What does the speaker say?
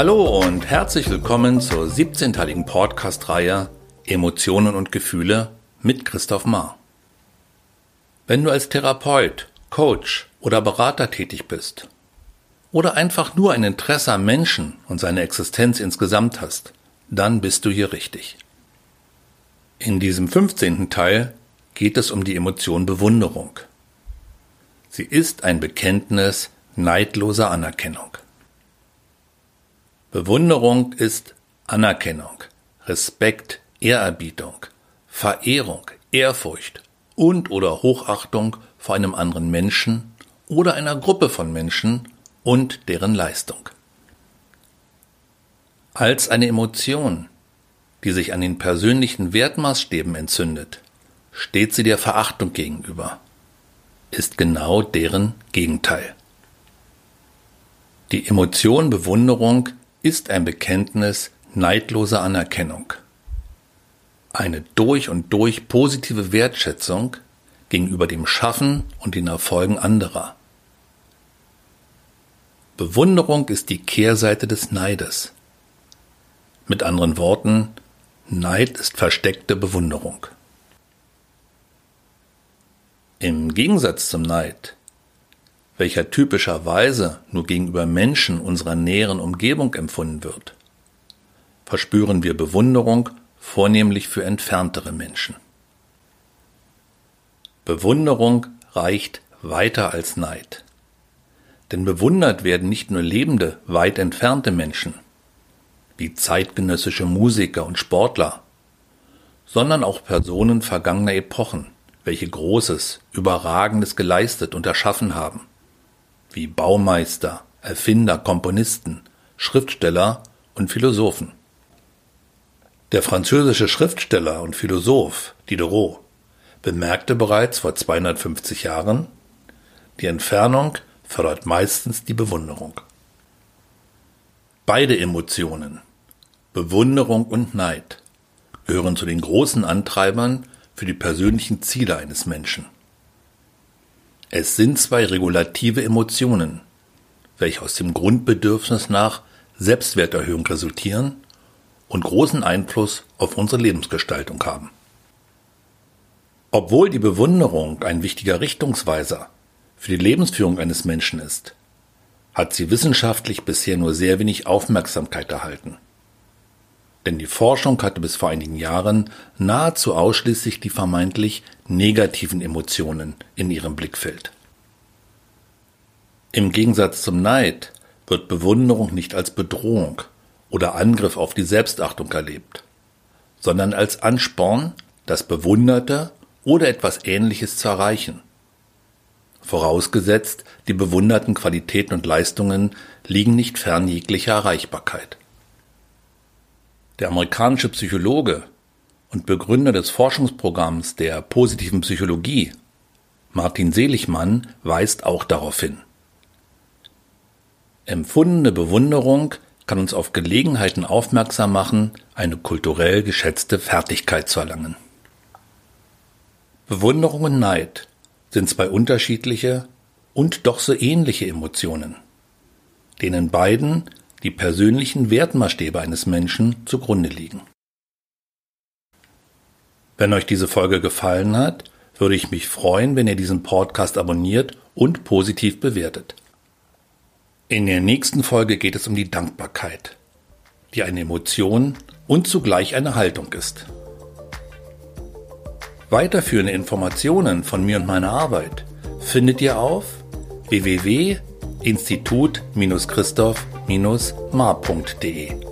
Hallo und herzlich willkommen zur 17-teiligen Podcast-Reihe Emotionen und Gefühle mit Christoph Maar. Wenn du als Therapeut, Coach oder Berater tätig bist oder einfach nur ein Interesse am Menschen und seine Existenz insgesamt hast, dann bist du hier richtig. In diesem 15. Teil geht es um die Emotion Bewunderung. Sie ist ein Bekenntnis neidloser Anerkennung. Bewunderung ist Anerkennung, Respekt, Ehrerbietung, Verehrung, Ehrfurcht und oder Hochachtung vor einem anderen Menschen oder einer Gruppe von Menschen und deren Leistung. Als eine Emotion, die sich an den persönlichen Wertmaßstäben entzündet, steht sie der Verachtung gegenüber, ist genau deren Gegenteil. Die Emotion Bewunderung ist ein Bekenntnis neidloser Anerkennung. Eine durch und durch positive Wertschätzung gegenüber dem Schaffen und den Erfolgen anderer. Bewunderung ist die Kehrseite des Neides. Mit anderen Worten, Neid ist versteckte Bewunderung. Im Gegensatz zum Neid welcher typischerweise nur gegenüber Menschen unserer näheren Umgebung empfunden wird, verspüren wir Bewunderung vornehmlich für entferntere Menschen. Bewunderung reicht weiter als Neid. Denn bewundert werden nicht nur lebende, weit entfernte Menschen, wie zeitgenössische Musiker und Sportler, sondern auch Personen vergangener Epochen, welche Großes, Überragendes geleistet und erschaffen haben wie Baumeister, Erfinder, Komponisten, Schriftsteller und Philosophen. Der französische Schriftsteller und Philosoph Diderot bemerkte bereits vor 250 Jahren, die Entfernung fördert meistens die Bewunderung. Beide Emotionen, Bewunderung und Neid, gehören zu den großen Antreibern für die persönlichen Ziele eines Menschen. Es sind zwei regulative Emotionen, welche aus dem Grundbedürfnis nach Selbstwerterhöhung resultieren und großen Einfluss auf unsere Lebensgestaltung haben. Obwohl die Bewunderung ein wichtiger Richtungsweiser für die Lebensführung eines Menschen ist, hat sie wissenschaftlich bisher nur sehr wenig Aufmerksamkeit erhalten. Denn die Forschung hatte bis vor einigen Jahren nahezu ausschließlich die vermeintlich negativen Emotionen in ihrem Blickfeld. Im Gegensatz zum Neid wird Bewunderung nicht als Bedrohung oder Angriff auf die Selbstachtung erlebt, sondern als Ansporn, das Bewunderte oder etwas Ähnliches zu erreichen. Vorausgesetzt, die bewunderten Qualitäten und Leistungen liegen nicht fern jeglicher Erreichbarkeit. Der amerikanische Psychologe und Begründer des Forschungsprogramms der positiven Psychologie, Martin Seligmann, weist auch darauf hin. Empfundene Bewunderung kann uns auf Gelegenheiten aufmerksam machen, eine kulturell geschätzte Fertigkeit zu erlangen. Bewunderung und Neid sind zwei unterschiedliche und doch so ähnliche Emotionen, denen beiden die persönlichen Wertmaßstäbe eines Menschen zugrunde liegen. Wenn euch diese Folge gefallen hat, würde ich mich freuen, wenn ihr diesen Podcast abonniert und positiv bewertet. In der nächsten Folge geht es um die Dankbarkeit, die eine Emotion und zugleich eine Haltung ist. Weiterführende Informationen von mir und meiner Arbeit findet ihr auf www.institut-christoph.de.